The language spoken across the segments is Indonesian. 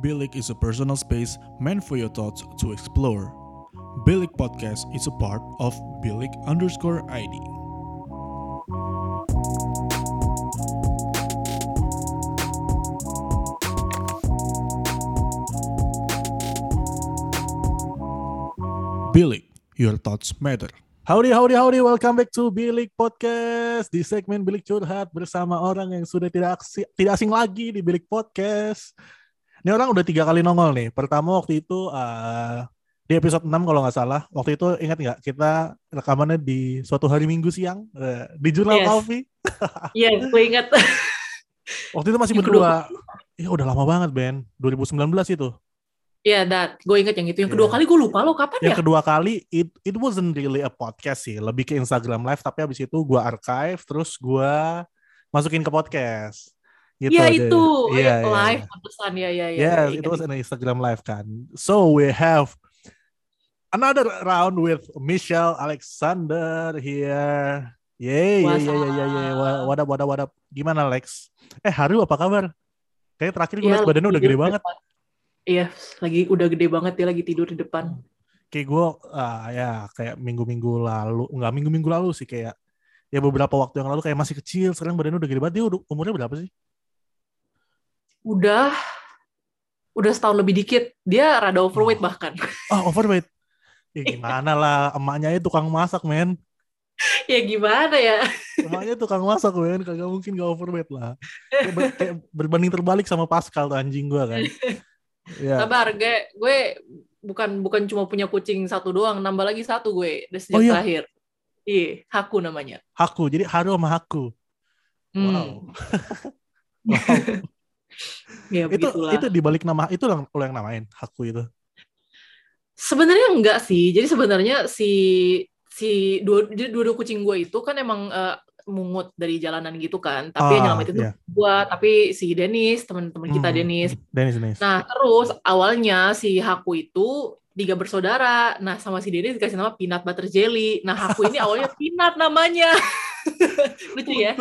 Bilik is a personal space meant for your thoughts to explore. Bilik Podcast is a part of Bilik underscore ID. Bilik, your thoughts matter. Howdy, howdy, howdy. Welcome back to Bilik Podcast. Di segmen Bilik Curhat bersama orang yang sudah tidak, aksi, tidak asing lagi di Bilik Podcast. Ini orang udah tiga kali nongol nih. Pertama waktu itu uh, di episode 6 kalau nggak salah. Waktu itu ingat nggak kita rekamannya di suatu hari Minggu siang uh, di Jurnal Yes. Coffee. Iya, gue ingat. Waktu itu masih Yang berdua. Ya udah lama banget Ben. 2019 itu. Iya, dat. Gue ingat yang itu. Yang kedua Iya. kali gue lupa lo kapan Yang ya? kedua kali it it wasn't really a podcast sih, lebih ke Instagram live tapi habis itu gua archive terus gua masukin ke podcast. Gitu Iya deh. itu. Iya, Iya, iya. live pantesan ya ya ya. Yes, Ingat, it was ingat. an Instagram live kan. So we have another round with Michelle Alexander here. Yeay, yeay, What's yeay, yeay, yeay. up? Wa- What up, what up, what up? Gimana Lex? Eh, Haru apa kabar? Kayaknya terakhir gue Iya, liat badannya udah gede banget. depan. Iya, lagi udah gede banget dia lagi tidur di depan. kayak gue ya kayak minggu-minggu lalu nggak minggu-minggu lalu sih kayak ya beberapa waktu yang lalu kayak masih kecil sekarang badannya udah gede banget dia udah- umurnya berapa sih Udah udah setahun lebih dikit. Dia rada overweight Oh. bahkan. oh overweight ya gimana lah emaknya itu tukang masak men ya gimana ya? emaknya tukang masak men kagak mungkin gak overweight lah kayak, ber- kayak berbanding terbalik sama Pascal tuh anjing gue kan ya Sabar, gue gue bukan bukan cuma punya kucing satu doang, nambah lagi satu gue dari sejak Oh, iya? terakhir. Iya, Haku namanya. Haku jadi Haru sama Haku Hmm. wow wow Ya, itu begitulah. itu dibalik nama itu yang lo yang namain Haku itu Sebenarnya enggak sih. Jadi sebenarnya si si dua dua, dua kucing gue itu kan emang eh, mungut dari jalanan gitu kan. Tapi yang Ah, nyelamatin itu iya. gue. Tapi si Dennis teman-teman kita Hmm, Dennis. Dennis Dennis Nah terus awalnya si Haku itu tiga bersaudara. Nah sama si Dennis dikasih nama Peanut Butter Jelly. Nah Haku ini awalnya Peanut namanya. Lucu ya.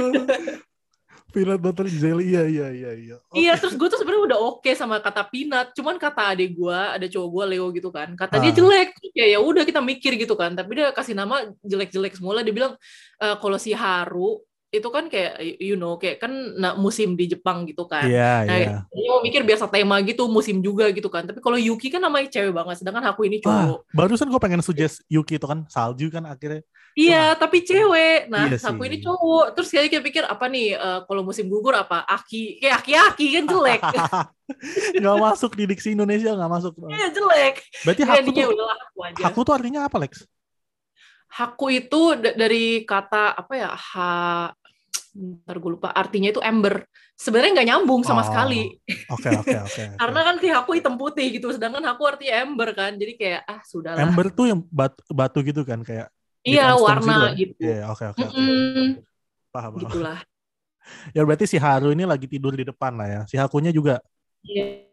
Peanut butter jelly iya iya iya iya Oke. Iya, terus gue tuh sebenarnya udah oke sama kata peanut, cuman kata adik gue, ada cowok gue Leo gitu kan, kata dia Ah. jelek, ya ya udah kita mikir gitu kan, tapi dia kasih nama jelek-jelek semula, dia bilang "Eh, kalau si Haru itu kan kayak you know kayak kan nah, musim di Jepang gitu kan. Iya, Nah, iya. dia mau mikir biasa tema gitu, musim juga gitu kan. Tapi kalau Yuki kan namanya cewek banget, sedangkan Haku ini cowok. barusan gue pengen suggest Yuki itu kan salju kan akhirnya. Iya, tapi cewek. Nah, Iya Haku sih. ini cowok. Terus kayak kayak pikir apa nih eh, kalau musim gugur apa? Aki, kayak aki-aki kan jelek. Nggak masuk di diksi Indonesia nggak masuk. Iya jelek. Berarti Jadi haku endingnya tuh, udahlah Haku aja. haku tuh artinya apa Lex? Haku itu da- dari kata apa ya? Ha ntar gue lupa artinya itu ember sebenarnya nggak nyambung sama Oh, sekali Oke oke oke. oke. karena kan si Haku hitam putih gitu sedangkan Haku artinya ember kan jadi kayak ah sudahlah Ember tuh yang batu, batu gitu kan kayak. Iya warna gitu Iya oke oke oke. Paham paham. gitulah Ya berarti si Haru ini lagi tidur di depan lah ya. Si Hakunya juga. iya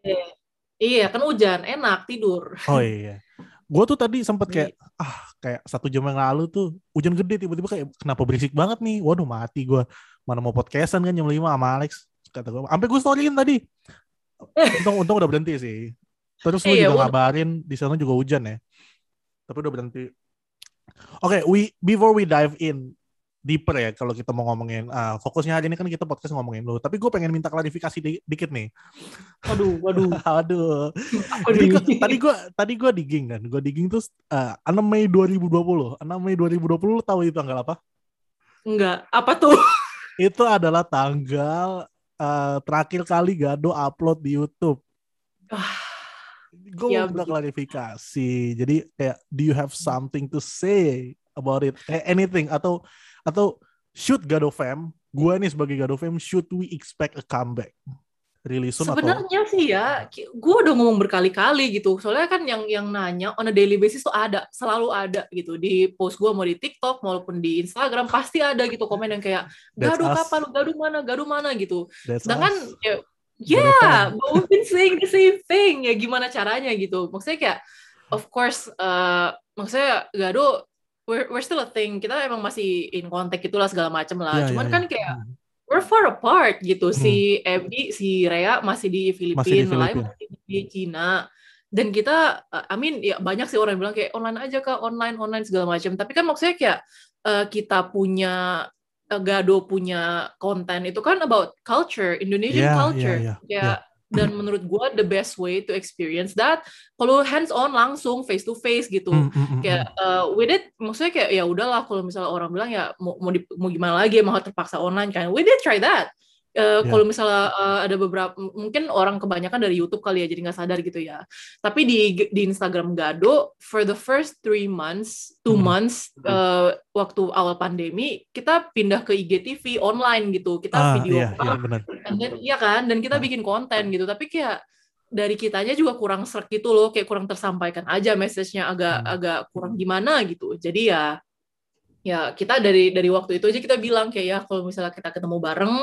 iya kan hujan enak tidur Oh iya. Gue tuh tadi sempet kayak Iya. ah kayak satu jam yang lalu tuh hujan gede tiba-tiba kayak kenapa berisik banget nih. Waduh mati gue. Mana mau podcastan kan jam 5 sama Alex. Kata gue. Sampai gue storyin tadi. Untung untung udah berhenti sih. Terus lu Iya, juga udah. ngabarin di sana juga hujan ya. Tapi udah berhenti. Oke, we before we dive in deeper ya kalau kita mau ngomongin ah, fokusnya hari ini kan kita podcast ngomongin lu. Tapi gue pengen minta klarifikasi di- dikit nih. waduh waduh Aduh. Apa Jadi nih? gua, tadi gua tadi gua digging kan. Gua digging terus eh, 6 Mei 2020. 6 Mei 2020 lu tahu itu tanggal apa? enggak apa tuh Itu adalah tanggal eh, terakhir kali Gado upload di YouTube. Ah, Gue Ya, minta begitu. klarifikasi. Jadi kayak do you have something to say about it? Kayak anything atau atau should Gado Fam, gua nih sebagai Gado Fam, should we expect a comeback? Really soon atau sebenarnya sih ya gue udah ngomong berkali-kali gitu soalnya kan yang yang nanya on a daily basis tuh ada selalu ada gitu di post gue mau di TikTok maupun di Instagram pasti ada gitu komen yang kayak gaduh kapan gaduh mana gaduh mana gitu that's sedangkan us. ya Gaduh yeah but we've been saying the same thing ya gimana caranya gitu maksudnya kayak of course eh, maksudnya gaduh we're, we're still a thing kita emang masih in contact itulah segala macem lah Iya, cuman iya, kan iya. kayak Hmm. we're far apart gitu. Hmm. Si Abby, si Rea masih di Filipina, masih di, Filipina. masih di Cina. Dan kita, uh, I mean, ya banyak sih orang yang bilang kayak online aja kak, online, online segala macam. Tapi kan maksudnya kayak uh, kita punya uh, Gado punya konten itu kan about culture, Indonesian yeah, culture. Yeah, yeah, yeah. Dan menurut gue the best way to experience that kalau hands on langsung face to face gitu. Mm, mm, mm, kayak uh, with it maksudnya kayak ya udahlah kalau misalnya orang bilang ya mau mau, di, mau gimana lagi mau terpaksa online kan. We did try that. Uh, yeah. Kalau misalnya uh, ada beberapa, mungkin orang kebanyakan dari YouTube kali ya, jadi nggak sadar gitu ya. Tapi di di Instagram Gado, for the first three months, two hmm. months uh, waktu awal pandemi, kita pindah ke IGTV online gitu, kita ah, video, iya, iya, benar. Dan, iya kan, dan kita ah. bikin konten gitu. Tapi kayak dari kitanya juga kurang serk gitu loh, kayak kurang tersampaikan aja message-nya agak hmm. agak kurang gimana gitu. Jadi ya ya kita dari dari waktu itu aja kita bilang kayak ya kalau misalnya kita ketemu bareng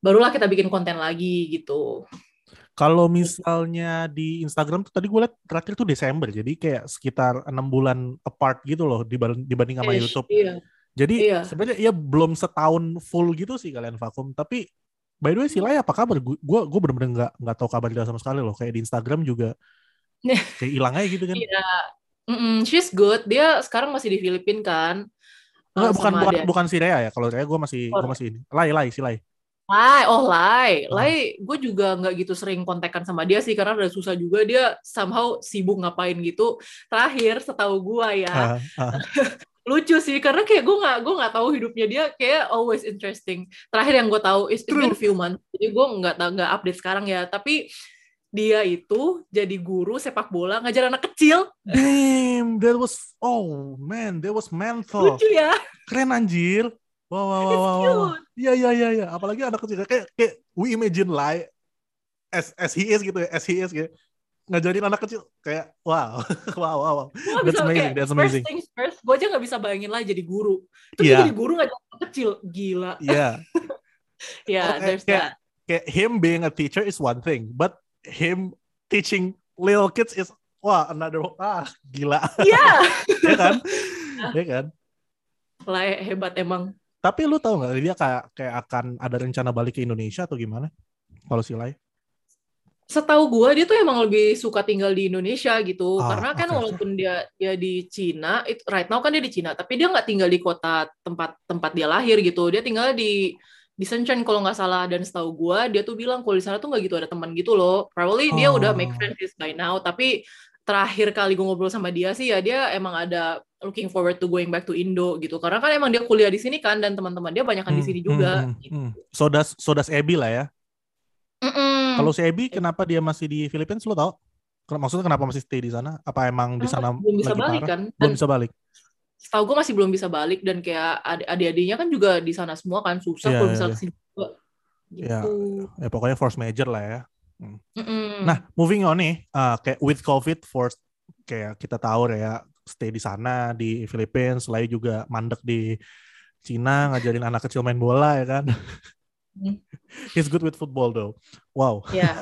barulah kita bikin konten lagi gitu. Kalau misalnya di Instagram tuh tadi gue liat terakhir tuh Desember, jadi kayak sekitar enam bulan apart gitu loh dibanding sama Ish, YouTube. Iya. Jadi iya. sebenarnya ya belum setahun full gitu sih kalian vakum, tapi by the way sih apa kabar? Gue gue bener-bener nggak nggak tahu kabar dia sama sekali loh. Kayak di Instagram juga kayak hilang aja gitu kan? Iya. Mm -mm, she's good. Dia sekarang masih di Filipina kan? Enggak, bukan bukan, bukan si Rea ya. Kalau Rea gue masih oh. gue masih ini. Lai Lai si Lai. Lai, oh Lai, Lai, gue juga nggak gitu sering kontekan sama dia sih karena udah susah juga dia somehow sibuk ngapain gitu. Terakhir setahu gue ya, uh, uh. lucu sih karena kayak gue nggak gue nggak tahu hidupnya dia kayak always interesting. Terakhir yang gue tahu is been few months, jadi gue nggak nggak update sekarang ya. Tapi dia itu jadi guru sepak bola ngajar anak kecil. Damn, that was oh man, that was mental. Lucu ya. Keren anjir. Wow, wow, wow, wow, wow. Iya, iya, iya, iya. Apalagi anak kecil kayak kayak we imagine like as as he is gitu ya, as he is gitu. Ngajarin anak kecil kayak wow, wow, wow, wow. That's amazing, that's amazing. First things first, gue aja nggak bisa bayangin lah jadi guru. Terus yeah. jadi guru ngajarin anak kecil, gila. Iya. Yeah. yeah, there's kayak, that. Kayak him being a teacher is one thing, but him teaching little kids is wah another ah gila. Iya. Yeah. ya kan? Ya kan? Lah hebat emang. Tapi lu tahu nggak dia kayak kayak akan ada rencana balik ke Indonesia atau gimana? Kalau si Lai? Setahu gue dia tuh emang lebih suka tinggal di Indonesia gitu, ah, karena kan okay, walaupun dia dia di Cina, it, right now kan dia di Cina, tapi dia nggak tinggal di kota tempat tempat dia lahir gitu, dia tinggal di di Shenzhen kalau nggak salah dan setahu gue dia tuh bilang kalau di sana tuh nggak gitu ada teman gitu loh, probably oh. dia udah make oh. friends by now, tapi terakhir kali gue ngobrol sama dia sih ya dia emang ada looking forward to going back to Indo gitu karena kan emang dia kuliah di sini kan dan teman-teman dia banyak kan hmm, di sini juga. Hmm, hmm, gitu. hmm. Sodas Sodas Ebi lah ya. Kalau si Ebi kenapa dia masih di Filipina lo tau? Maksudnya kenapa masih stay di sana? Apa emang di sana belum bisa balik parah? kan? Belum bisa balik. Setahu gue masih belum bisa balik dan kayak adik-adiknya kan juga di sana semua kan susah yeah, kalau yeah, yeah. juga. Ya, gitu. ya pokoknya force major lah ya. Hmm. Nah, moving on nih, uh, kayak with COVID force kayak kita tahu ya stay di sana di Filipina, selain juga mandek di Cina ngajarin anak kecil main bola ya kan. Mm. He's good with football though. Wow. Yeah.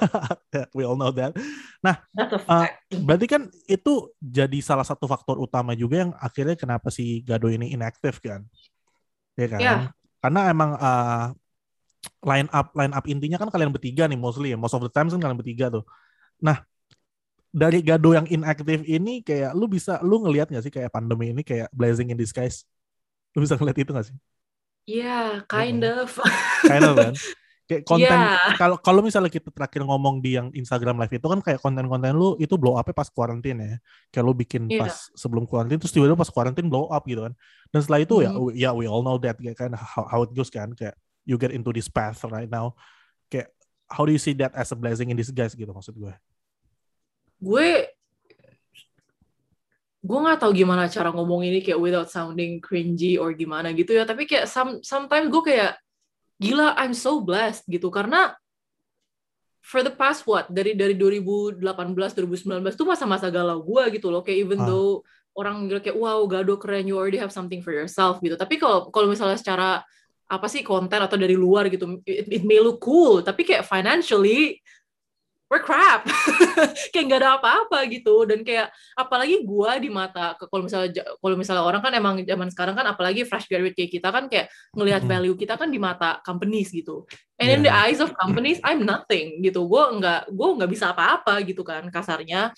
We all know that. Nah, uh, berarti kan itu jadi salah satu faktor utama juga yang akhirnya kenapa si Gado ini inaktif kan? Ya kan? Yeah. Karena emang uh, line up line up intinya kan kalian bertiga nih mostly ya most of the time kan kalian bertiga tuh nah dari Gado yang inaktif ini kayak lu bisa lu ngelihat gak sih kayak pandemi ini kayak blazing in disguise lu bisa ngeliat itu gak sih Iya, yeah, kind yeah. of. kind of kan. Kayak konten kalau yeah. kalau misalnya kita terakhir ngomong di yang Instagram live itu kan kayak konten-konten lu itu blow up pas kuarantin ya. Kayak lu bikin yeah. pas sebelum kuarantin terus tiba-tiba pas kuarantin blow up gitu kan. Dan setelah itu mm. ya hmm. ya we all know that kayak kind of how, how it goes kan kayak you get into this path right now kayak how do you see that as a blessing in disguise gitu maksud gue gue gue nggak tahu gimana cara ngomong ini kayak without sounding cringy or gimana gitu ya. Tapi kayak some, sometimes gue kayak gila I'm so blessed gitu. Karena for the past what? Dari dari 2018 2019 tuh masa-masa galau gue gitu loh. Kayak even ah. though orang kayak wow gado keren you already have something for yourself gitu. Tapi kalau kalau misalnya secara apa sih konten atau dari luar gitu it, it may look cool. Tapi kayak financially we're crap. Kayak nggak ada apa-apa gitu. Dan kayak apalagi gue di mata kalau misalnya kalau misalnya orang kan emang zaman sekarang kan apalagi fresh graduate kayak kita kan kayak ngelihat value kita kan di mata companies gitu. And yeah. in the eyes of companies I'm nothing gitu. Gue nggak gue nggak bisa apa-apa gitu kan kasarnya.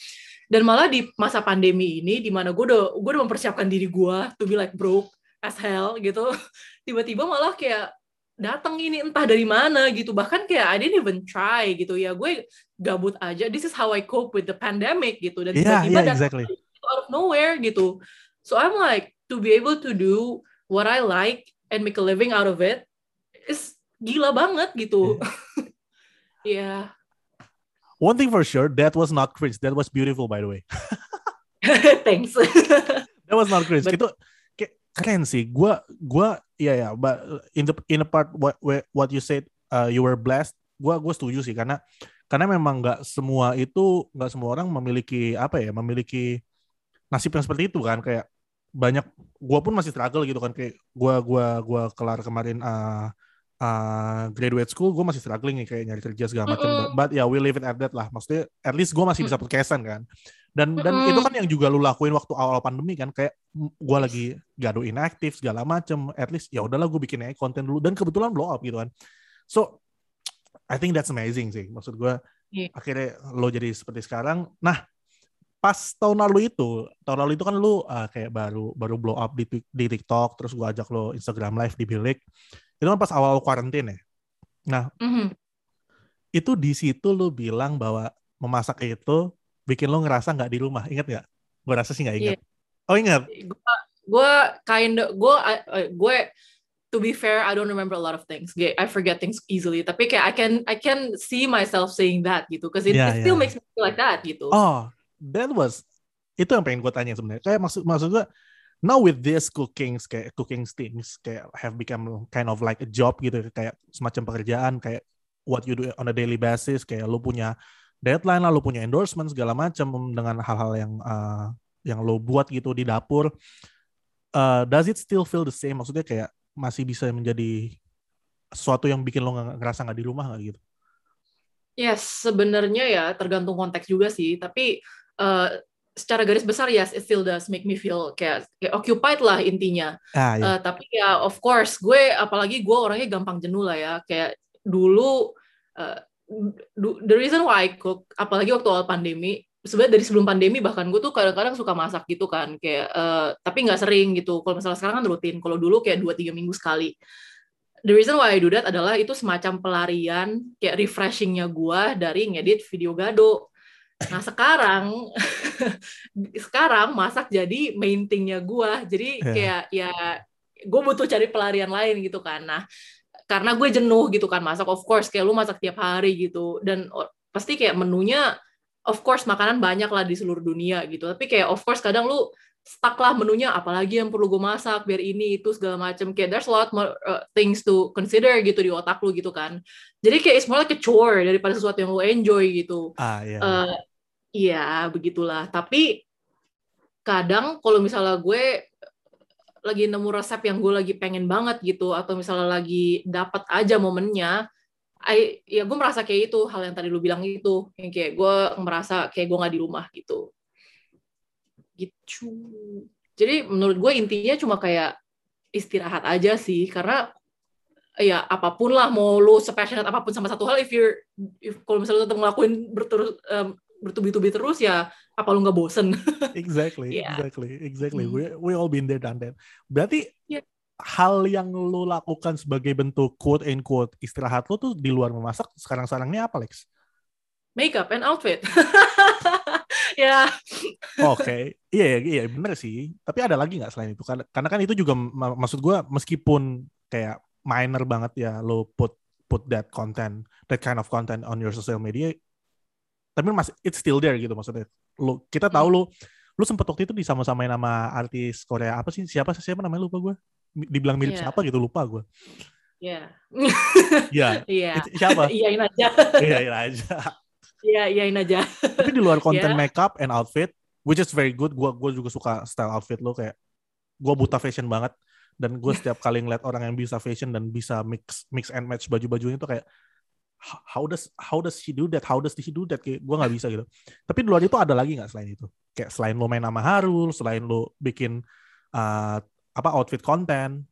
Dan malah di masa pandemi ini di mana gue udah gue udah mempersiapkan diri gue to be like broke as hell gitu. Tiba-tiba malah kayak datang ini entah dari mana gitu. Bahkan kayak I didn't even try gitu. Ya gue gabut aja. This is how I cope with the pandemic gitu. Dan tiba-tiba yeah, yeah, exactly. out of nowhere gitu. So I'm like to be able to do what I like and make a living out of it is gila banget gitu. Ya yeah. yeah. one thing for sure that was not cringe that was beautiful by the way. Thanks. That was not cringe But, itu keren sih. Gua gua iya ya, but in the in the part what what you said uh, you were blessed. Gua gua setuju sih karena karena memang nggak semua itu nggak semua orang memiliki apa ya, memiliki nasib yang seperti itu kan kayak banyak gua pun masih struggle gitu kan kayak gua gua gua kelar kemarin uh, uh, graduate school gue masih struggling nih kayak nyari kerja segala macam mm -hmm. but ya yeah, we live it at that lah. Maksudnya at least gue masih bisa podcastan kan. Dan mm -hmm. dan itu kan yang juga lu lakuin waktu awal pandemi kan kayak gue lagi gado inaktif segala macam at least ya udahlah gue bikin aja konten dulu. Dan kebetulan blow up gitu kan. So I think that's amazing sih maksud gue yeah. akhirnya lo jadi seperti sekarang. Nah pas tahun lalu itu tahun lalu itu kan lu uh, kayak baru baru blow up di di TikTok terus gue ajak lo Instagram live di bilik itu kan pas awal karantina ya. Nah, mm-hmm. itu di situ lu bilang bahwa memasak itu bikin lo ngerasa nggak di rumah. Ingat nggak? Gue rasa sih nggak ingat. Yeah. Oh ingat? Gue kind of gue gue to be fair, I don't remember a lot of things. I forget things easily. Tapi kayak I can I can see myself saying that gitu, because it, yeah, it still yeah. makes me feel like that gitu. Oh, that was itu yang pengen gue tanya sebenarnya. Kayak maksud maksud gue now with this cooking kayak cooking things kayak have become kind of like a job gitu kayak semacam pekerjaan kayak what you do on a daily basis kayak lu punya deadline lah lu punya endorsement segala macam dengan hal-hal yang uh, yang lo buat gitu di dapur uh, does it still feel the same maksudnya kayak masih bisa menjadi sesuatu yang bikin lo ngerasa nggak di rumah nggak gitu Yes, sebenarnya ya tergantung konteks juga sih. Tapi uh, secara garis besar yes it still does make me feel kayak, kayak occupied lah intinya. Ah, iya. uh, tapi ya of course gue apalagi gue orangnya gampang jenuh lah ya. Kayak dulu uh, the reason why I cook apalagi waktu awal pandemi sebenarnya dari sebelum pandemi bahkan gue tuh kadang-kadang suka masak gitu kan. Kayak uh, tapi nggak sering gitu. Kalau misalnya sekarang kan rutin. Kalau dulu kayak dua tiga minggu sekali. The reason why I do that adalah itu semacam pelarian kayak refreshingnya gue dari ngedit video gado Nah sekarang sekarang masak jadi main thingnya gue. Jadi yeah. kayak ya gue butuh cari pelarian lain gitu kan. Nah karena gue jenuh gitu kan masak. Of course kayak lu masak tiap hari gitu dan pasti kayak menunya of course makanan banyak lah di seluruh dunia gitu. Tapi kayak of course kadang lu stuck lah menunya apalagi yang perlu gue masak biar ini itu segala macam kayak there's a lot more uh, things to consider gitu di otak lu gitu kan. Jadi kayak it's more like a chore daripada sesuatu yang lu enjoy gitu. Ah, iya. Uh, iya begitulah. Tapi kadang kalau misalnya gue lagi nemu resep yang gue lagi pengen banget gitu atau misalnya lagi dapat aja momennya I, ya gue merasa kayak itu hal yang tadi lu bilang itu. Yang kayak gue merasa kayak gue nggak di rumah gitu gitu jadi menurut gue intinya cuma kayak istirahat aja sih karena ya apa pun lah mau lo sepassionate apa pun sama satu hal if you're if kalau misalnya lo tetap ngelakuin berterus um, bertubi-tubi terus ya apa lo nggak bosen exactly yeah. exactly exactly hmm. we we all been there done that berarti yeah. hal yang lo lakukan sebagai bentuk quote and quote istirahat lo tuh di luar memasak sekarang sekarangnya apa Lex makeup and outfit ya. Oke, iya, iya iya bener sih. Tapi ada lagi nggak selain itu? Karena kan itu juga maksud gue meskipun kayak minor banget ya lo put put that content, that kind of content on your social media, tapi masih it's still there gitu maksudnya. Lo kita tahu lo lu sempet waktu itu disama-samain nama artis Korea apa sih siapa siapa namanya lupa gue dibilang mirip yeah. siapa gitu lupa gue Iya. Iya. Iya. Siapa? Iyain aja. Iyain aja. Iya, iyain aja. Tapi di luar konten yeah. makeup and outfit, which is very good. Gua gua juga suka style outfit lo kayak gua buta fashion banget dan gue setiap kali ngeliat orang yang bisa fashion dan bisa mix mix and match baju-bajunya itu kayak how does how does she do that how does she do that kayak gue nggak bisa gitu tapi di luar itu ada lagi nggak selain itu kayak selain lo main nama Harul selain lo bikin uh, apa outfit konten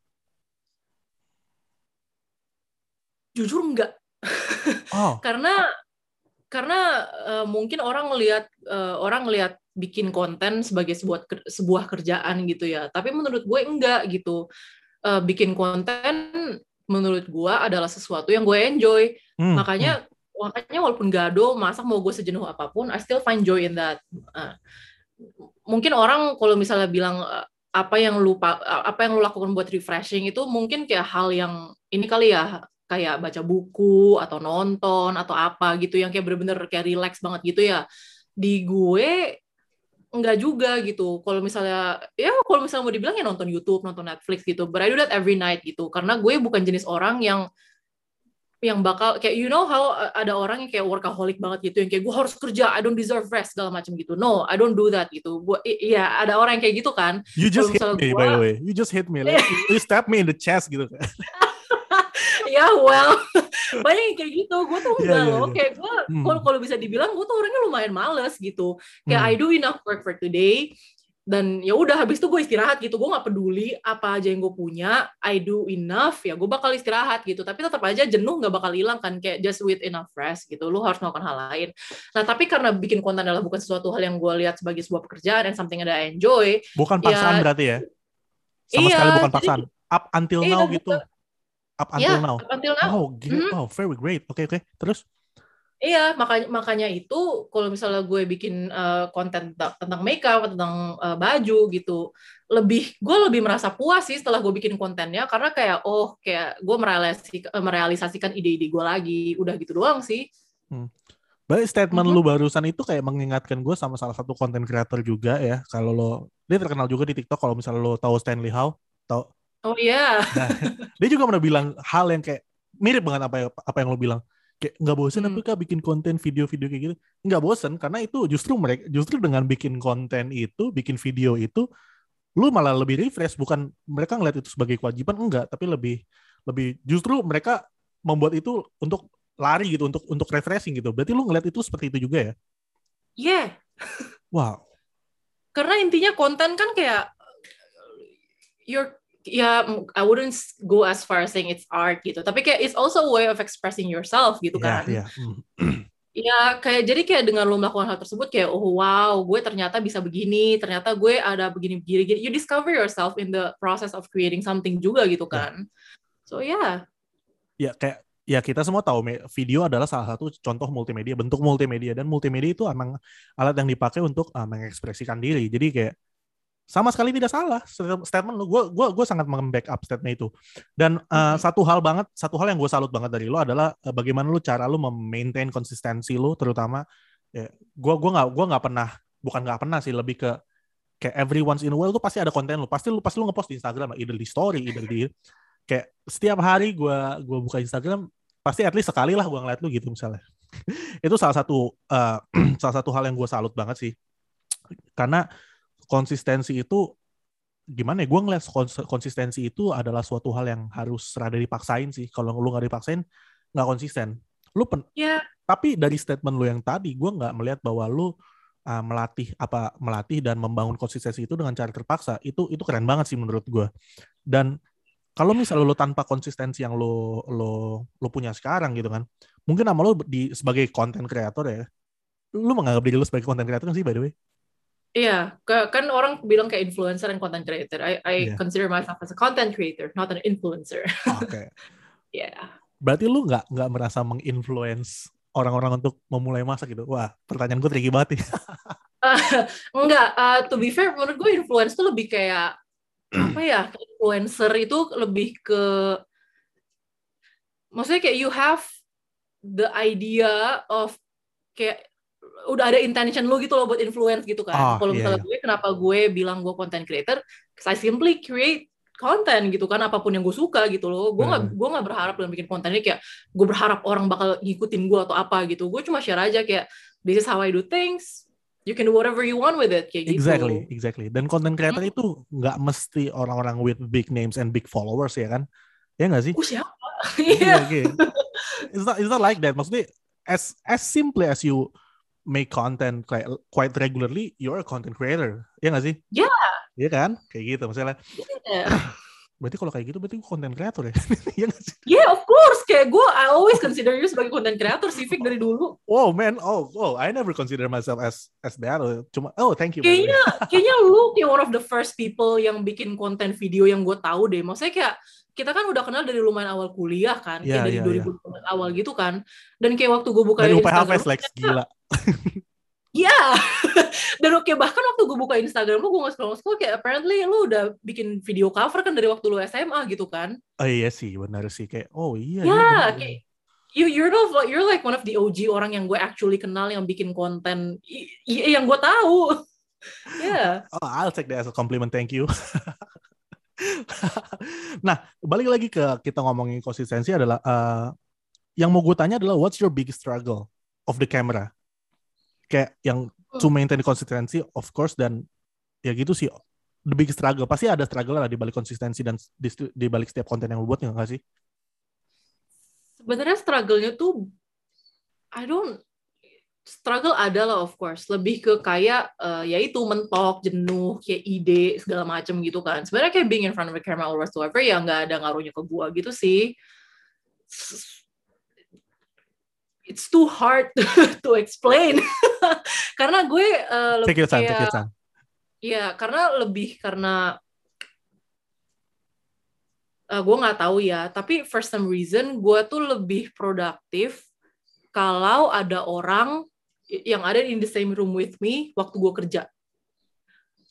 jujur enggak oh. karena karena uh, mungkin orang ngelihat uh, orang ngelihat bikin konten sebagai sebuah sebuah kerjaan gitu ya. Tapi menurut gue enggak gitu. Uh, bikin konten menurut gue adalah sesuatu yang gue enjoy. Hmm, makanya hmm. makanya walaupun gado masak mau gue sejenuh apa pun I still find joy in that. Uh, mungkin orang kalau misalnya bilang uh, apa yang lupa apa yang lu lakukan buat refreshing itu mungkin kayak hal yang ini kali ya kayak baca buku atau nonton atau apa gitu yang kayak bener-bener kayak relax banget gitu ya. Di gue enggak juga gitu. Kalau misalnya ya kalau misalnya mau dibilang ya nonton YouTube nonton Netflix gitu. But I do that every night gitu. Karena gue bukan jenis orang yang yang bakal kayak you know how uh, ada orang yang kayak workaholic banget gitu yang kayak gue harus kerja I don't deserve rest segala macam gitu. No I don't do that gitu. Gue iya ada orang yang kayak gitu kan. You just hit me gua, by the way. You just hit me. Like, you stab me in the chest gitu ya well banyak yang kayak gitu. Gue tuh iya, enggak yeah, yeah, loh. yeah. kayak gue hmm. kalau kalau bisa dibilang gue tuh orangnya lumayan males gitu. Kayak hmm. I do enough work for today dan ya udah habis itu gue istirahat gitu. Gue nggak peduli apa aja yang gue punya. I do enough ya gue bakal istirahat gitu. Tapi tetap aja jenuh nggak bakal hilang kan kayak just with enough rest gitu. Lu harus melakukan hal lain. Nah tapi karena bikin konten adalah bukan sesuatu hal yang gue lihat sebagai sebuah pekerjaan dan something that I enjoy bukan paksaan ya, berarti ya? Sama iya, sekali bukan paksaan. Up until iya, now gitu up until yeah, now up until now oh gitu mm -hmm. oh very great oke okay, oke okay. terus Iya, makanya makanya itu kalau misalnya gue bikin uh, konten tentang makeup tentang uh, baju gitu, lebih gue lebih merasa puas sih setelah gue bikin kontennya karena kayak oh kayak gue merealisasikan, eh, merealisasikan ide-ide gue lagi, udah gitu doang sih. Hmm. Baik statement mm -hmm. lu barusan itu kayak mengingatkan gue sama salah satu konten creator juga ya. Kalau lo dia terkenal juga di TikTok kalau misalnya lo tahu Stanley Howe, tahu Oh iya. Yeah. Nah, dia juga pernah bilang hal yang kayak mirip banget apa apa yang lo bilang. Kayak nggak bosen hmm. apa kak bikin konten video-video kayak gitu. Nggak bosen karena itu justru mereka justru dengan bikin konten itu bikin video itu lu malah lebih refresh. Bukan mereka ngeliat itu sebagai kewajiban enggak. Tapi lebih lebih justru mereka membuat itu untuk lari gitu untuk untuk refreshing gitu. Berarti lu ngeliat itu seperti itu juga ya? Yeah wow. Karena intinya konten kan kayak you're ya I wouldn't go as far as saying it's art gitu tapi kayak it's also a way of expressing yourself gitu kan yeah, yeah. ya kayak jadi kayak dengan lo melakukan hal tersebut kayak oh wow gue ternyata bisa begini ternyata gue ada begini begini gini you discover yourself in the process of creating something juga gitu kan yeah. so ya yeah. ya kayak ya kita semua tahu video adalah salah satu contoh multimedia bentuk multimedia dan multimedia itu emang alat yang dipakai untuk uh, mengekspresikan diri jadi kayak sama sekali tidak salah statement lu. Gue gue gue sangat membackup statement itu. Dan uh, satu hal banget satu hal yang gue salut banget dari lo adalah uh, bagaimana lu cara lu memaintain konsistensi lu terutama ya gue gue nggak gue nggak pernah bukan nggak pernah sih lebih ke kayak every once in a while tuh pasti ada konten lu. Pasti lu pasti lu ngepost di Instagram either di story either di kayak setiap hari gue gue buka Instagram pasti at least sekali lah gue ngeliat lu gitu misalnya. Itu salah satu uh, salah satu hal yang gue salut banget sih. Karena konsistensi itu gimana ya gue ngeliat konsistensi itu adalah suatu hal yang harus rada dipaksain sih. Kalau lu nggak dipaksain nggak konsisten. Lu pen yeah. tapi dari statement lu yang tadi gue nggak melihat bahwa lu uh, melatih apa melatih dan membangun konsistensi itu dengan cara terpaksa itu itu keren banget sih menurut gue dan kalau misalnya lu tanpa konsistensi yang lu lu lu punya sekarang gitu kan mungkin nama lu di sebagai konten kreator ya lu menganggap diri lu sebagai konten kreator kan sih by the way Iya, kan orang bilang kayak influencer dan content creator. I, I yeah. consider myself as a content creator, not an influencer. Oke. Okay. yeah. Berarti lu nggak nggak merasa menginfluence orang-orang untuk memulai masak gitu? Wah, pertanyaan gue tricky banget nih. uh, enggak, uh, to be fair, menurut gue influence tuh lebih kayak apa ya? Influencer itu lebih ke maksudnya kayak you have the idea of kayak udah ada intention lu gitu loh buat influence gitu kan. Oh, Kalau iya, misalnya iya. gue kenapa gue bilang gue content creator, I simply create konten gitu kan apa pun yang gue suka gitu loh. Gue nggak hmm. gue nggak berharap dalam bikin konten ini kayak gue berharap orang bakal ngikutin gue atau apa gitu. Gue cuma share aja kayak this is how I do things. You can do whatever you want with it kayak exactly, gitu. Exactly dan content creator hmm. itu nggak mesti orang-orang with big names and big followers ya kan? Ya nggak sih? Oh, siapa? Iya, iya. it's not it's not like that. Maksudnya as as simply as you make content quite quite regularly, you're a content creator. Ya nggak sih? Ya. Yeah. Iya kan? Kayak gitu misalnya. Yeah. Berarti kalau kayak gitu berarti gue konten kreator ya? Iya gak sih? Yeah, of course. Kayak gue, I always consider you sebagai konten kreator sih, Vic, dari dulu. Oh man, oh, oh, I never consider myself as as that. Cuma, oh, thank you. Kayaknya, kayaknya lu kayak one of the first people yang bikin konten video yang gue tahu deh. Maksudnya kayak kita kan udah kenal dari lumayan awal kuliah kan, yeah, kayak dari yeah, 2000 yeah. awal gitu kan. Dan kayak waktu gue buka dari Instagram, UPH Flex, gila. Iya. Dan oke bahkan waktu gue buka Instagram lu gue nggak scroll scroll kayak apparently lu udah bikin video cover kan dari waktu lu SMA gitu kan? Oh iya sih benar sih kayak oh iya. Ya yeah, kayak you you're the you're like one of the OG orang yang gue actually kenal yang bikin konten iya yang gue tahu. yeah. Oh, I'll take that as a compliment. Thank you. nah, balik lagi ke kita ngomongin konsistensi adalah uh, yang mau gue tanya adalah what's your biggest struggle of the camera? Kayak yang to hmm. maintain konsistensi of course dan ya gitu sih. The big struggle. Pasti ada struggle lah di balik konsistensi dan di, di balik setiap konten yang lu buat nggak sih? Sebenarnya struggle-nya tuh I don't struggle ada lah of course. Lebih ke kayak uh, ya itu mentok jenuh kayak ide segala macem gitu kan. Sebenarnya kayak being in front of the camera or whatsoever ya nggak ada ngaruhnya ke gua gitu sih it's too hard to explain. Karena gue uh, lebih take your time, kayak, take your time. ya karena lebih karena uh, gue nggak tahu ya. Tapi for some reason gue tuh lebih produktif kalau ada orang yang ada in the same room with me waktu gue kerja.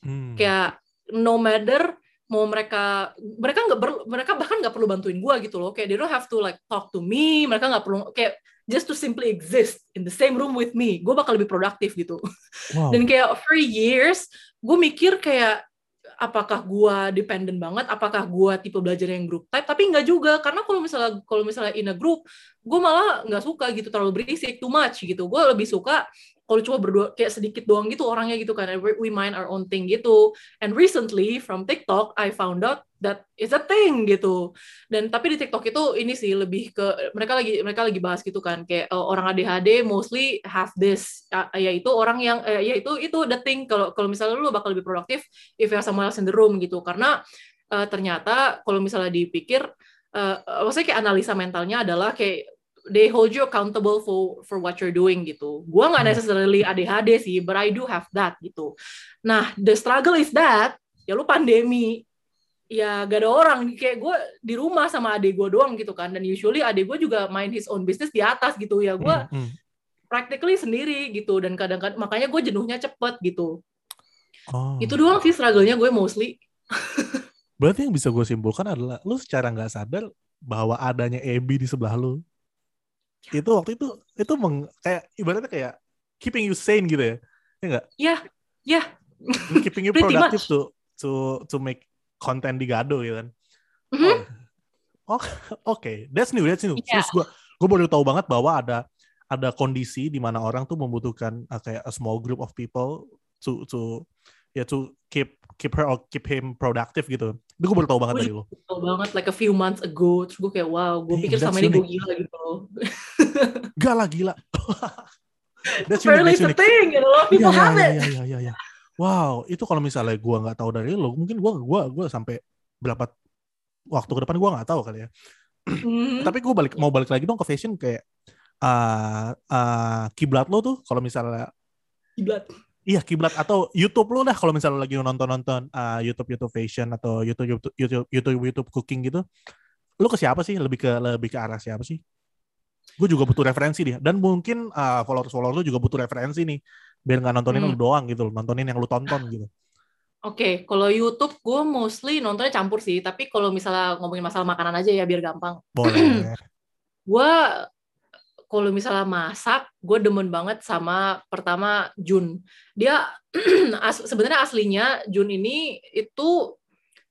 Hmm. kayak no matter mau mereka mereka nggak mereka bahkan nggak perlu bantuin gue gitu loh. Kayak they don't have to like talk to me. Mereka nggak perlu kayak just to simply exist in the same room with me, gue bakal lebih produktif gitu. Wow. Dan kayak for years, gue mikir kayak apakah gue dependent banget, apakah gue tipe belajar yang group type, tapi nggak juga. Karena kalau misalnya kalau misalnya in a group, gue malah nggak suka gitu. Terlalu berisik, too much gitu. Gue lebih suka kalau cuma berdua kayak sedikit doang gitu orangnya gitu kan. We mind our own thing gitu. And recently from TikTok I found out that is a thing gitu dan tapi di TikTok itu ini sih lebih ke mereka lagi mereka lagi bahas gitu kan kayak uh, orang ADHD mostly have this uh, yaitu orang yang uh, yaitu itu the thing kalau kalau misalnya lu bakal lebih produktif if you have someone else in the room gitu karena uh, ternyata kalau misalnya dipikir uh, maksudnya kayak analisa mentalnya adalah kayak they hold you accountable for for what you're doing gitu. Gua nggak hmm. necessarily ADHD sih, but I do have that gitu. Nah, the struggle is that ya lu pandemi ya gak ada orang. Kayak gue di rumah sama adik gue doang gitu kan. Dan usually adik gue juga main his own business di atas gitu. Ya gue hmm, hmm. practically sendiri gitu. Dan kadang-kadang makanya gue jenuhnya cepet gitu. Oh. itu doang sih struggle-nya gue mostly. Berarti yang bisa gue simpulkan adalah lu secara nggak sadar bahwa adanya Ebi di sebelah lu. Itu waktu itu itu meng, kayak ibaratnya kayak keeping you sane gitu ya. Ya enggak ya yeah, ya. Yeah. keeping you productive to to to make content di Gado gitu kan mm-hmm. oh, oke okay. that's new that's new yeah. terus gue gue baru tahu banget bahwa ada ada kondisi di mana orang tuh membutuhkan uh, kayak a small group of people to to ya yeah, to keep keep her or keep him productive gitu itu gue baru tau banget dari lo. Tau banget, like a few months ago. Terus gue kayak, wow, gue pikir sama ini gue gila gitu loh. Gak lah, gila. that's Apparently it's a thing, you know, people yeah, have yeah, it. Iya, iya, iya. Wow, itu kalau misalnya gue nggak tahu dari lo, mungkin gue gua gua sampai berapa waktu ke depan gue nggak tahu kali ya. Mm-hmm. Tapi gue balik mau balik lagi dong ke fashion kayak uh, uh, kiblat lo tuh kalau misalnya kiblat Iya kiblat atau YouTube lu dah kalau misalnya lagi nonton-nonton uh, YouTube YouTube fashion atau YouTube YouTube YouTube YouTube YouTube cooking gitu. Lu ke siapa sih? Lebih ke lebih ke arah siapa sih? Gue juga butuh referensi dia dan mungkin uh, followers followers lu juga butuh referensi nih biar nggak nontonin hmm. lu doang gitu, nontonin yang lu tonton gitu. Oke, okay, kalau YouTube gue mostly nontonnya campur sih, tapi kalau misalnya ngomongin masalah makanan aja ya biar gampang. Boleh. gue kalau misalnya masak, gue demen banget sama pertama Jun. Dia as, sebenarnya aslinya Jun ini itu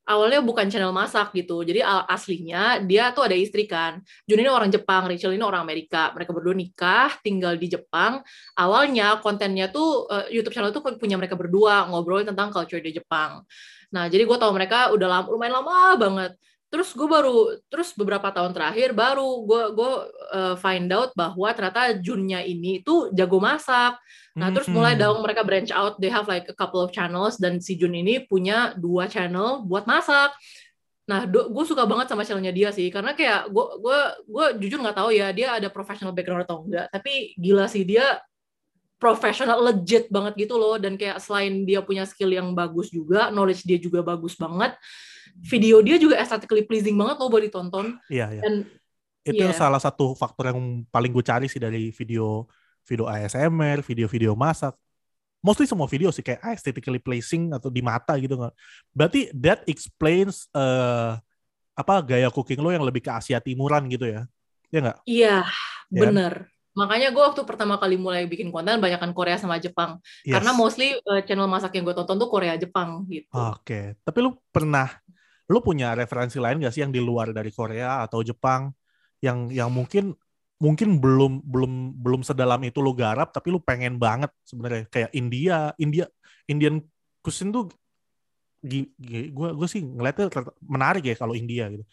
awalnya bukan channel masak gitu. Jadi aslinya dia tuh ada istri kan. Jun ini orang Jepang, Rachel ini orang Amerika. Mereka berdua nikah, tinggal di Jepang. Awalnya kontennya tuh uh, YouTube channel tuh punya mereka berdua ngobrolin tentang culture di Jepang. Nah, jadi gue tau mereka udah lama, lumayan lama banget terus gue baru terus beberapa tahun terakhir baru gue gue uh, find out bahwa ternyata Junnya ini tuh jago masak. Nah terus mulai dong mereka branch out they have like a couple of channels dan si Jun ini punya dua channel buat masak. Nah gue suka banget sama channelnya dia sih karena kayak gue gue gue jujur nggak tahu ya dia ada professional background atau enggak tapi gila sih dia profesional legit banget gitu loh. Dan kayak selain dia punya skill yang bagus juga knowledge dia juga bagus banget video dia juga aesthetically pleasing banget loh buat ditonton. Iya, iya. Dan itu yeah. salah satu faktor yang paling gue cari sih dari video video ASMR, video-video masak. Mostly semua video sih kayak aesthetically pleasing atau di mata gitu nggak. Berarti that explains uh, apa gaya cooking lo yang lebih ke Asia Timuran gitu ya? Iya nggak? Iya, ya kan? bener. Makanya gue waktu pertama kali mulai bikin konten banyakkan Korea sama Jepang. Yes. Karena mostly uh, channel masak yang gue tonton tuh Korea Jepang gitu. Oke, okay. tapi lu pernah lu punya referensi lain gak sih yang di luar dari Korea atau Jepang? Yang yang mungkin mungkin belum belum belum sedalam itu lu garap tapi lu pengen banget sebenarnya. Kayak India India Indian cuisine tuh gue gue sih ngeliatnya menarik ya kalau India gitu.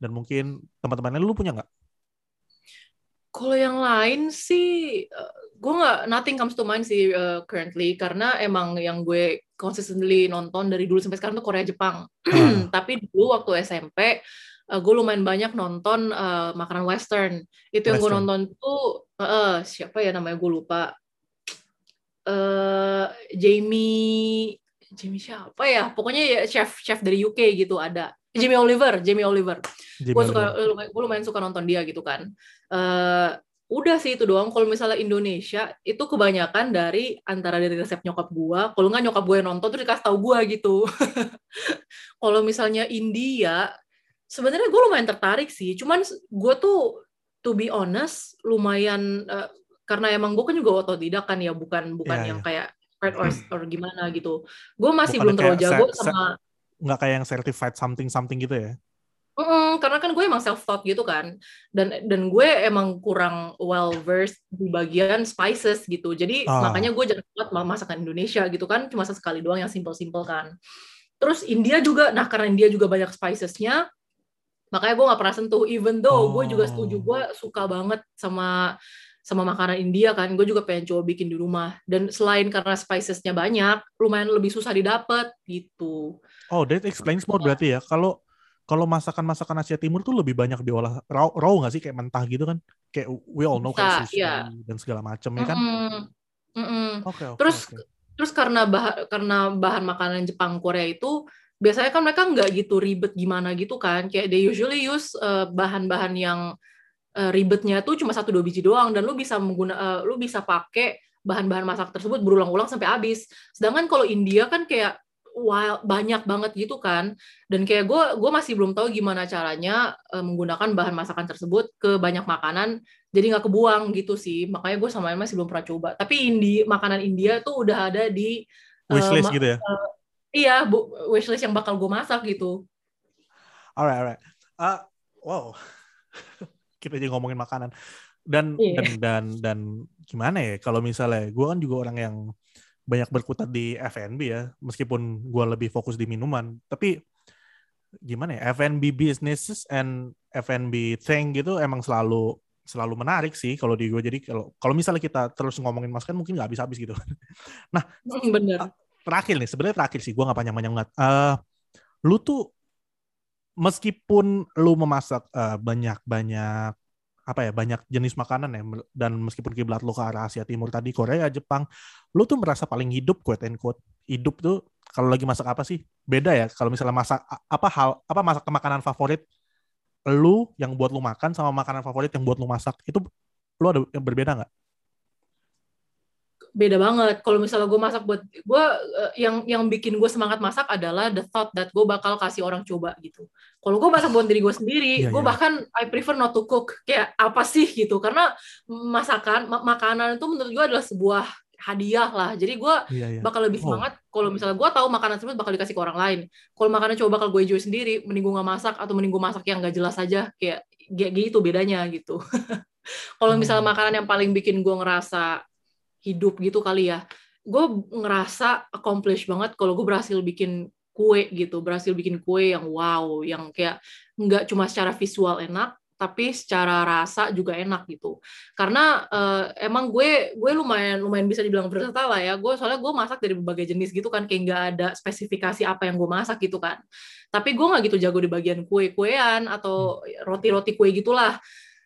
Dan mungkin teman-temannya lu punya nggak? Kalau yang lain sih eh, gue nggak nothing comes to mind sih uh, currently karena emang yang gue consistently nonton dari dulu sampai sekarang tuh Korea Jepang. Hmm. Tapi dulu waktu SMP uh, eh, gue lumayan banyak nonton uh, makanan Western. Itu yang gue nonton tuh uh, siapa ya namanya gue lupa. Uh, Jamie Jamie siapa ya? Pokoknya ya chef chef dari UK gitu ada. Jamie Oliver, Jamie Oliver. Gue suka, gue lumayan suka nonton dia gitu kan. Uh, udah sih itu doang kalau misalnya Indonesia itu kebanyakan dari antara dari resep nyokap gua kalau nggak nyokap gue nonton tuh dikasih tahu gua gitu kalau misalnya India sebenarnya gue lumayan tertarik sih cuman gue tuh to be honest lumayan uh, karena emang gue kan juga otodidak kan ya bukan bukan yeah, yang yeah. kayak or, or gimana gitu gue masih bukan belum terlalu jago sama nggak kayak yang certified something something gitu ya? Mm, karena kan gue emang self taught gitu kan. Dan dan gue emang kurang well versed di bagian spices gitu. Jadi oh. makanya gue jarang banget masakan Indonesia gitu kan. Cuma sekali doang yang simple simple kan. Terus India juga nah karena India juga banyak spicesnya makanya gue nggak pernah sentuh. Even though oh. gue juga setuju gue suka banget sama sama makanan India kan gue juga pengen coba bikin di rumah dan selain karena spicesnya banyak lumayan lebih susah didapat gitu oh that explains more berarti ya kalau kalau masakan-masakan Asia Timur tuh lebih banyak diolah raw, raw nggak sih kayak mentah gitu kan? Kayak we all know kayak sushi yeah. dan segala macam ya kan? Mm -mm. Mm -mm. Okay, okay, terus okay. terus karena bahan karena bahan makanan Jepang Korea itu biasanya kan mereka nggak gitu ribet gimana gitu kan? Kayak they usually use uh, bahan-bahan yang uh, ribetnya tuh cuma satu dua biji doang dan lu bisa mengguna uh, lu bisa pakai bahan-bahan masak tersebut berulang-ulang sampai habis. Sedangkan kalau India kan kayak wild banyak banget gitu kan. Dan kayak gue gue masih belum tahu gimana caranya uh, menggunakan bahan masakan tersebut ke banyak makanan jadi nggak kebuang gitu sih. Makanya gue sama masih belum pernah coba. Tapi Indi makanan India tuh udah ada di uh, wishlist gitu ya? uh, iya bu, wishlist yang bakal gue masak gitu. Alright alright. Uh, wow kita jadi ngomongin makanan dan yeah. dan dan dan gimana ya kalau misalnya gue kan juga orang yang banyak berkutat di F&B ya, meskipun gue lebih fokus di minuman. Tapi gimana ya, F&B businesses and F&B thing gitu emang selalu selalu menarik sih kalau di gue. Jadi kalau kalau misalnya kita terus ngomongin masakan mungkin nggak habis-habis gitu. nah, hmm, bener. Terakhir nih, sebenarnya terakhir sih, gue nggak panjang-panjang banget. Uh, lu tuh meskipun lu memasak uh, banyak-banyak apa ya banyak jenis makanan ya dan meskipun kiblat lo ke arah Asia Timur tadi Korea Jepang lo tuh merasa paling hidup quote and quote hidup tuh kalau lagi masak apa sih? Beda ya kalau misalnya masak apa hal apa masak makanan favorit lu yang buat lu makan sama makanan favorit yang buat lu masak itu lu ada yang berbeda nggak beda banget. Kalau misalnya gue masak buat gue uh, yang yang bikin gue semangat masak adalah the thought that gue bakal kasih orang coba gitu. Kalau gue masak buat diri gue sendiri, yeah, gue yeah. bahkan I prefer not to cook. Kayak apa sih gitu? Karena masakan mak makanan itu menurut gue adalah sebuah hadiah lah. Jadi gue yeah, yeah. bakal lebih oh. semangat oh. kalau misalnya gue tahu makanan tersebut bakal dikasih ke orang lain. Kalau makanan coba bakal gue jual sendiri, mending gue nggak masak atau mending gue masak yang gak jelas aja. Kayak gitu bedanya gitu. kalau misalnya hmm. makanan yang paling bikin gue ngerasa hidup gitu kali ya. Gue ngerasa accomplish banget kalau gue berhasil bikin kue gitu berhasil bikin kue yang wow yang kayak nggak cuma secara visual enak tapi secara rasa juga enak gitu. Karena uh, emang gue gue lumayan lumayan bisa dibilang versatile lah ya. Gue soalnya gue masak dari berbagai jenis gitu kan kayak nggak ada spesifikasi apa yang gue masak gitu kan. Tapi gue nggak gitu jago di bagian kue kuean atau roti roti kue gitulah.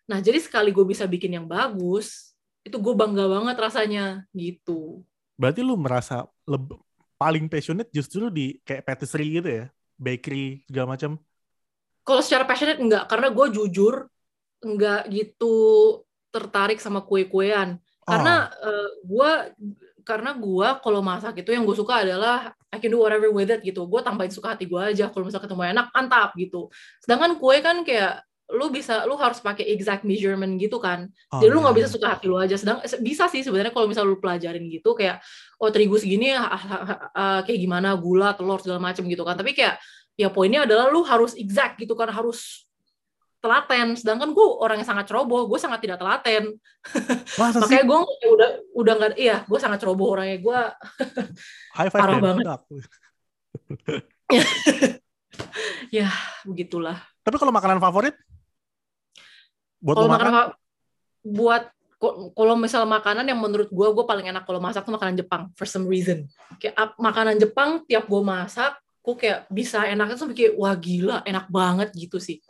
Nah jadi sekali gue bisa bikin yang bagus itu gue bangga banget rasanya gitu berarti lu merasa lebih paling passionate justru di kayak patisserie gitu ya bakery segala macam kalau secara passionate enggak, karena gue jujur enggak gitu tertarik sama kue-kuean. Oh. Karena uh, eh, gue karena gue kalau masak itu yang gue suka adalah I can do whatever with it gitu. Gue tambahin suka hati gue aja. Kalau misalnya ketemu enak, mantap gitu. Sedangkan kue kan kayak lu bisa lu harus pakai exact measurement gitu kan. Oh, jadi lu nggak iya. bisa suka hati lu aja. Sedang bisa sih sebenarnya kalau misalnya lu pelajarin gitu kayak oh terigu segini uh, uh, kayak gimana gula telur segala macam gitu kan. Tapi kayak ya poinnya adalah lu harus exact gitu kan harus telaten. Sedangkan gue orang yang sangat ceroboh gue sangat tidak telaten. Makanya gue udah udah nggak iya gue sangat ceroboh orangnya. Gue parah banget. ya begitulah. Tapi kalau makanan favorit buat kalau makanan buat kalau misal makanan yang menurut gue gue paling enak kalau masak tuh makanan Jepang for some reason kayak makanan Jepang tiap gue masak kok kayak bisa enaknya tuh kayak wah gila enak banget gitu sih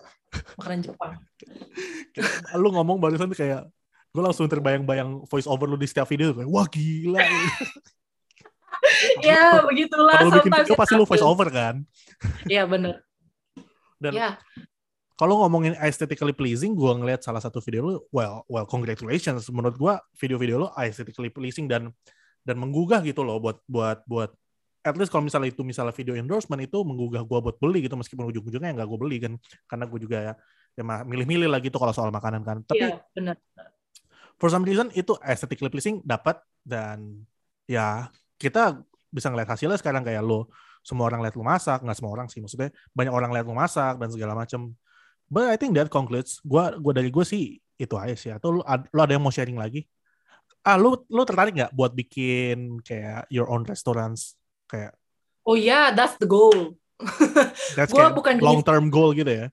makanan Jepang. lu ngomong barusan kayak gue langsung terbayang-bayang voice over lu di setiap video kayak wah gila. ya begitulah. Kalau bikin video pasti lu voice over kan? Iya bener. Dan ya. Kalau ngomongin aesthetically pleasing, gue ngeliat salah satu video lu, well, well, congratulations. Menurut gue video-video lu aesthetically pleasing dan dan menggugah gitu loh buat buat buat at least kalau misalnya itu misalnya video endorsement itu menggugah gue buat beli gitu. Meskipun ujung-ujungnya nggak gue beli kan karena gue juga ya ya milih-milih lah gitu kalau soal makanan kan. Tapi yeah, benar. for some reason itu aesthetically pleasing dapat dan ya kita bisa ngeliat hasilnya sekarang. Kayak lo semua orang lihat lo masak nggak semua orang sih. Maksudnya banyak orang lihat lo masak dan segala macam but I think that concludes. Gue gue dari gue sih itu aja sih. Atau lo, lo ada yang mau sharing lagi? Ah lo lo tertarik nggak buat bikin kayak your own restaurants? Kayak oh ya yeah, that's the goal. That's gua bukan long term goal gitu ya?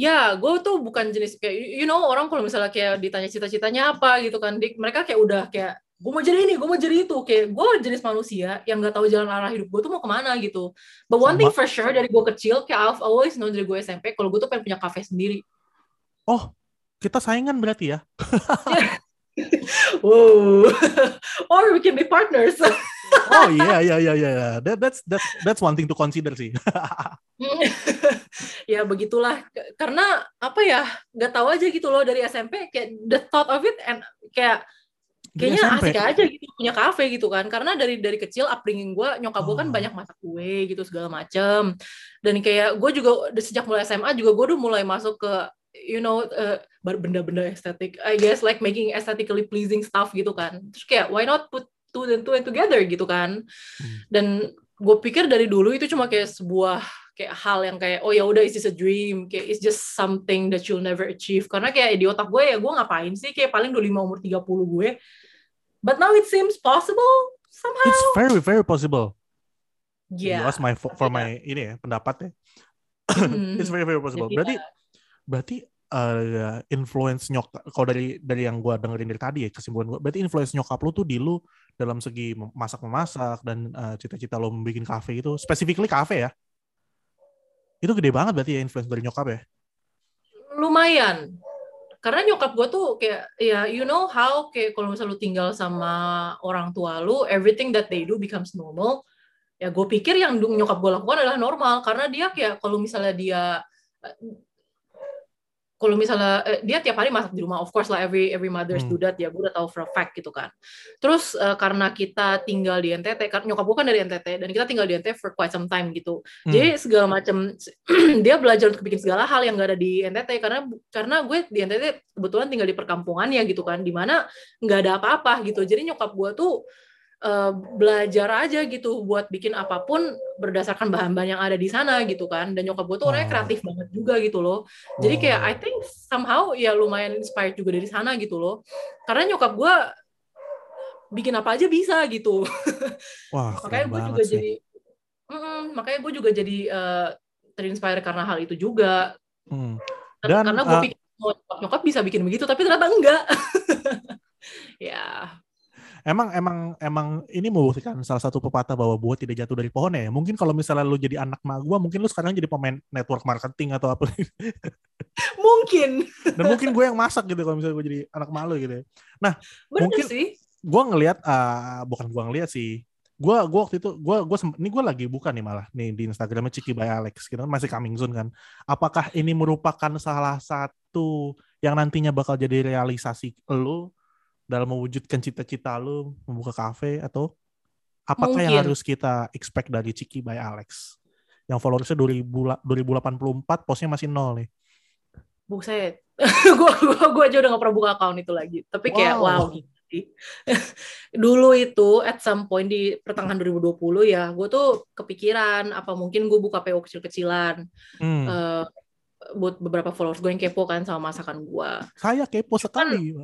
Ya gue tuh bukan jenis kayak you know orang kalau misalnya kayak ditanya cita-citanya apa gitu kan dik mereka kayak udah kayak gue mau jadi ini gue mau jadi itu. Kayak gue jenis manusia yang nggak tahu jalan arah hidup gue tuh mau ke mana gitu. But one Sama. thing for sure dari gue kecil kayak I've always known dari gue SMP kalau gue tuh pengen punya kafe sendiri. Oh kita saingan berarti ya? Wow. Or we can be partners. Oh iya iya iya iya that, that's that's that's one thing to consider sih. Ya begitulah. Karena apa ya nggak tahu aja gitu loh dari SMP kayak the thought of it and kayak kayaknya asik aja gitu punya kafe gitu kan. Karena dari dari kecil upbringing gue nyokap gue kan oh. banyak masak kue gitu segala macem. Dan kayak gue juga sejak mulai SMA juga gue udah mulai masuk ke you know uh, benda-benda estetik. I guess like making aesthetically pleasing stuff gitu kan. Terus kayak why not put two and two and together gitu kan. Hmm. dan gue pikir dari dulu itu cuma kayak sebuah kayak hal yang kayak oh ya udah it's just a dream. Kayak it's just something that you'll never achieve. Karena kayak di otak gue ya gue ngapain sih? Kayak paling 25 umur 30 gue but now it seems possible somehow. It's very very possible. Yeah. you my for, for my ini ya pendapat ya hmm. it's very very possible. Berarti berarti uh, influence nyokap kalau dari dari yang gue dengerin dari tadi ya kesimpulan gue berarti influence nyokap lu tuh di lu dalam segi masak memasak dan uh, cita-cita lo membuat kafe itu specifically kafe ya. Itu gede banget berarti ya influence dari nyokap ya? Lumayan karena nyokap gue tuh kayak ya you know how kayak kalau misalnya lu tinggal sama orang tua lu everything that they do becomes normal. Ya gue pikir yang nyokap gue lakukan adalah normal. Karena dia kayak kalau misalnya dia kalau misalnya eh, dia tiap hari masak di rumah. Of course lah every every mother's hmm. do that. Ya gue udah tahu for a fact gitu kan. Terus uh, karena kita tinggal di NTT kan nyokap gue kan dari NTT dan kita tinggal di NTT for quite some time gitu. Hmm. jadi segala macam dia belajar untuk bikin segala hal yang gak ada di NTT karena karena gue di NTT kebetulan tinggal di perkampungan ya gitu kan. Di mana nggak ada apa-apa gitu. Jadi nyokap gue tuh uh, belajar aja gitu buat bikin apa pun berdasarkan bahan-bahan yang ada di sana gitu kan dan nyokap gue tuh orangnya kreatif banget juga gitu loh jadi kayak I think somehow ya lumayan inspired juga dari sana gitu loh karena nyokap gue bikin apa aja bisa gitu Wah, makanya gue juga sih. jadi Mm, makanya gue juga jadi uh, terinspire karena hal itu juga. Hmm. Dan, karena gue uh, pikir nyokap bisa bikin begitu, tapi ternyata enggak. ya. Emang emang emang ini membuktikan salah satu pepatah bahwa buah tidak jatuh dari pohon ya. Mungkin kalau misalnya lu jadi anak mak gua, mungkin lu sekarang jadi pemain network marketing atau apa. mungkin. Dan mungkin gue yang masak gitu kalau misalnya gue jadi anak malu gitu. Ya. Nah, Bener mungkin sih. gue ngelihat uh, bukan gue ngelihat sih. Gue gua waktu itu gue gue ini gue lagi buka nih malah nih di Instagramnya Ciki by Alex gitu kan masih coming soon kan. Apakah ini merupakan salah satu yang nantinya bakal jadi realisasi lo dalam mewujudkan cita-cita lu membuka kafe atau apakah Mungkin. yang harus kita expect dari Ciki by Alex? Yang followersnya 2000, 2084 postnya masih nol nih. Buset. Gua gua gua aja udah gak pernah buka account itu lagi. Tapi kayak wow, wow dulu itu at some point di pertengahan 2020 ya gue tuh kepikiran apa mungkin gue buka PO kecil-kecilan. Hmm. uh, buat beberapa followers gue yang kepo kan sama masakan gue saya kepo sekali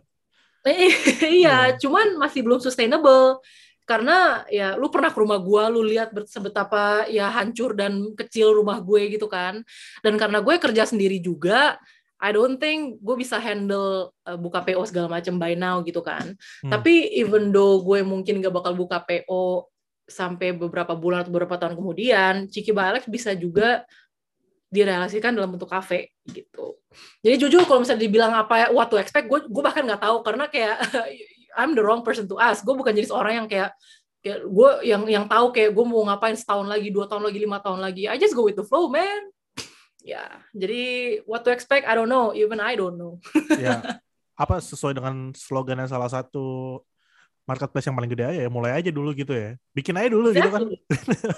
iya, hmm. cuman masih belum sustainable karena ya lu pernah ke rumah gue, lu lihat sebetapa ya hancur dan kecil rumah gue gitu kan. Dan karena gue kerja sendiri juga, I don't think gue bisa handle uh, buka PO segala macam by now gitu kan. Hmm. Tapi even though gue mungkin gak bakal buka PO sampai beberapa bulan atau beberapa tahun kemudian, Ciki Alex bisa juga direalisasikan dalam bentuk kafe gitu. Jadi jujur kalau misalnya dibilang apa ya, what to expect, gue gue bahkan nggak tahu karena kayak I'm the wrong person to ask. Gue bukan jadi seorang yang kayak kayak gue yang yang tahu kayak gue mau ngapain setahun lagi, dua tahun lagi, lima tahun lagi. I just go with the flow, man. Ya, yeah. jadi what to expect, I don't know. Even I don't know. ya, apa sesuai dengan slogannya salah satu marketplace yang paling gede aja ya, mulai aja dulu gitu ya. Bikin aja dulu exactly. gitu kan.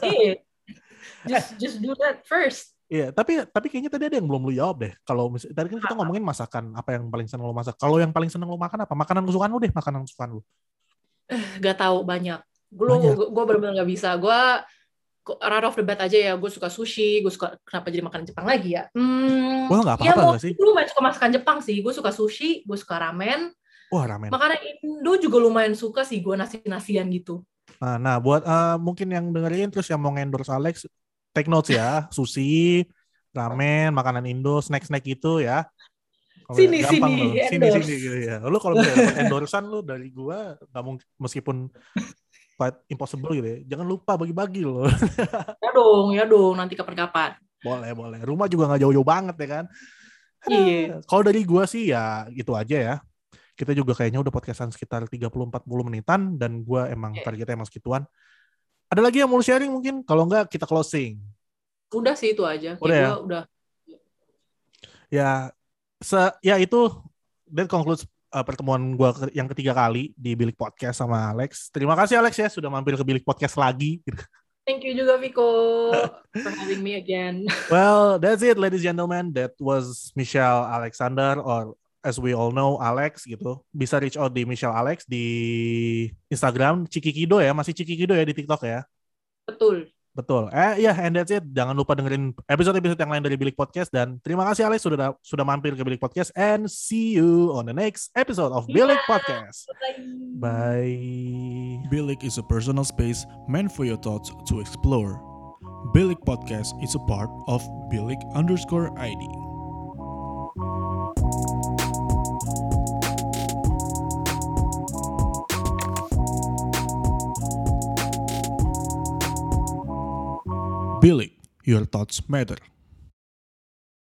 Iya. just just do that first. Iya, tapi tapi kayaknya tadi ada yang belum lu jawab deh. Kalau tadi kan kita ngomongin masakan, apa yang paling seneng lu masak? Kalau yang paling seneng lu makan apa? Makanan kesukaan lu deh, makanan kesukaan lu. Eh, gak tahu banyak. Gue gue benar-benar gak bisa. Gue right off the bat aja ya, gue suka sushi, gue suka kenapa jadi makanan Jepang lagi ya? Hmm, Wah, gak apa-apa ya, sih? Gue lumayan suka masakan Jepang sih. Gue suka sushi, gue suka ramen. Wah, ramen. Makanan Indo juga lumayan suka sih, gue nasi-nasian gitu. Nah, nah buat uh, mungkin yang dengerin terus yang mau endorse Alex, take notes ya, sushi, ramen, makanan Indo, snack-snack gitu ya. Kalo sini sini, lu. sini sini gitu ya. Lu kalau endorsean lu dari gua nggak mungkin meskipun quite impossible gitu ya. Jangan lupa bagi-bagi loh. ya dong, ya dong, nanti kapan-kapan. Boleh, boleh. Rumah juga nggak jauh-jauh banget ya kan. Iya. Kalau dari gua sih ya gitu aja ya. Kita juga kayaknya udah podcastan sekitar 30-40 menitan dan gua emang yeah. targetnya emang segituan. Ada lagi yang mau sharing mungkin? Kalau enggak kita closing. Udah sih itu aja. Udah ya? udah. Ya, se ya itu that concludes uh, pertemuan gua ke yang ketiga kali di Bilik Podcast sama Alex. Terima kasih Alex ya sudah mampir ke Bilik Podcast lagi. Thank you juga Viko for having me again. Well, that's it ladies and gentlemen. That was Michelle Alexander or as we all know Alex gitu bisa reach out di Michelle Alex di Instagram Cikikido ya masih Cikikido ya di TikTok ya betul betul eh ya yeah, and that's it jangan lupa dengerin episode-episode yang lain dari Bilik Podcast dan terima kasih Alex sudah sudah mampir ke Bilik Podcast and see you on the next episode of yeah. Bilik Podcast bye. bye Bilik is a personal space meant for your thoughts to explore Bilik Podcast is a part of Bilik underscore ID. Your thoughts matter.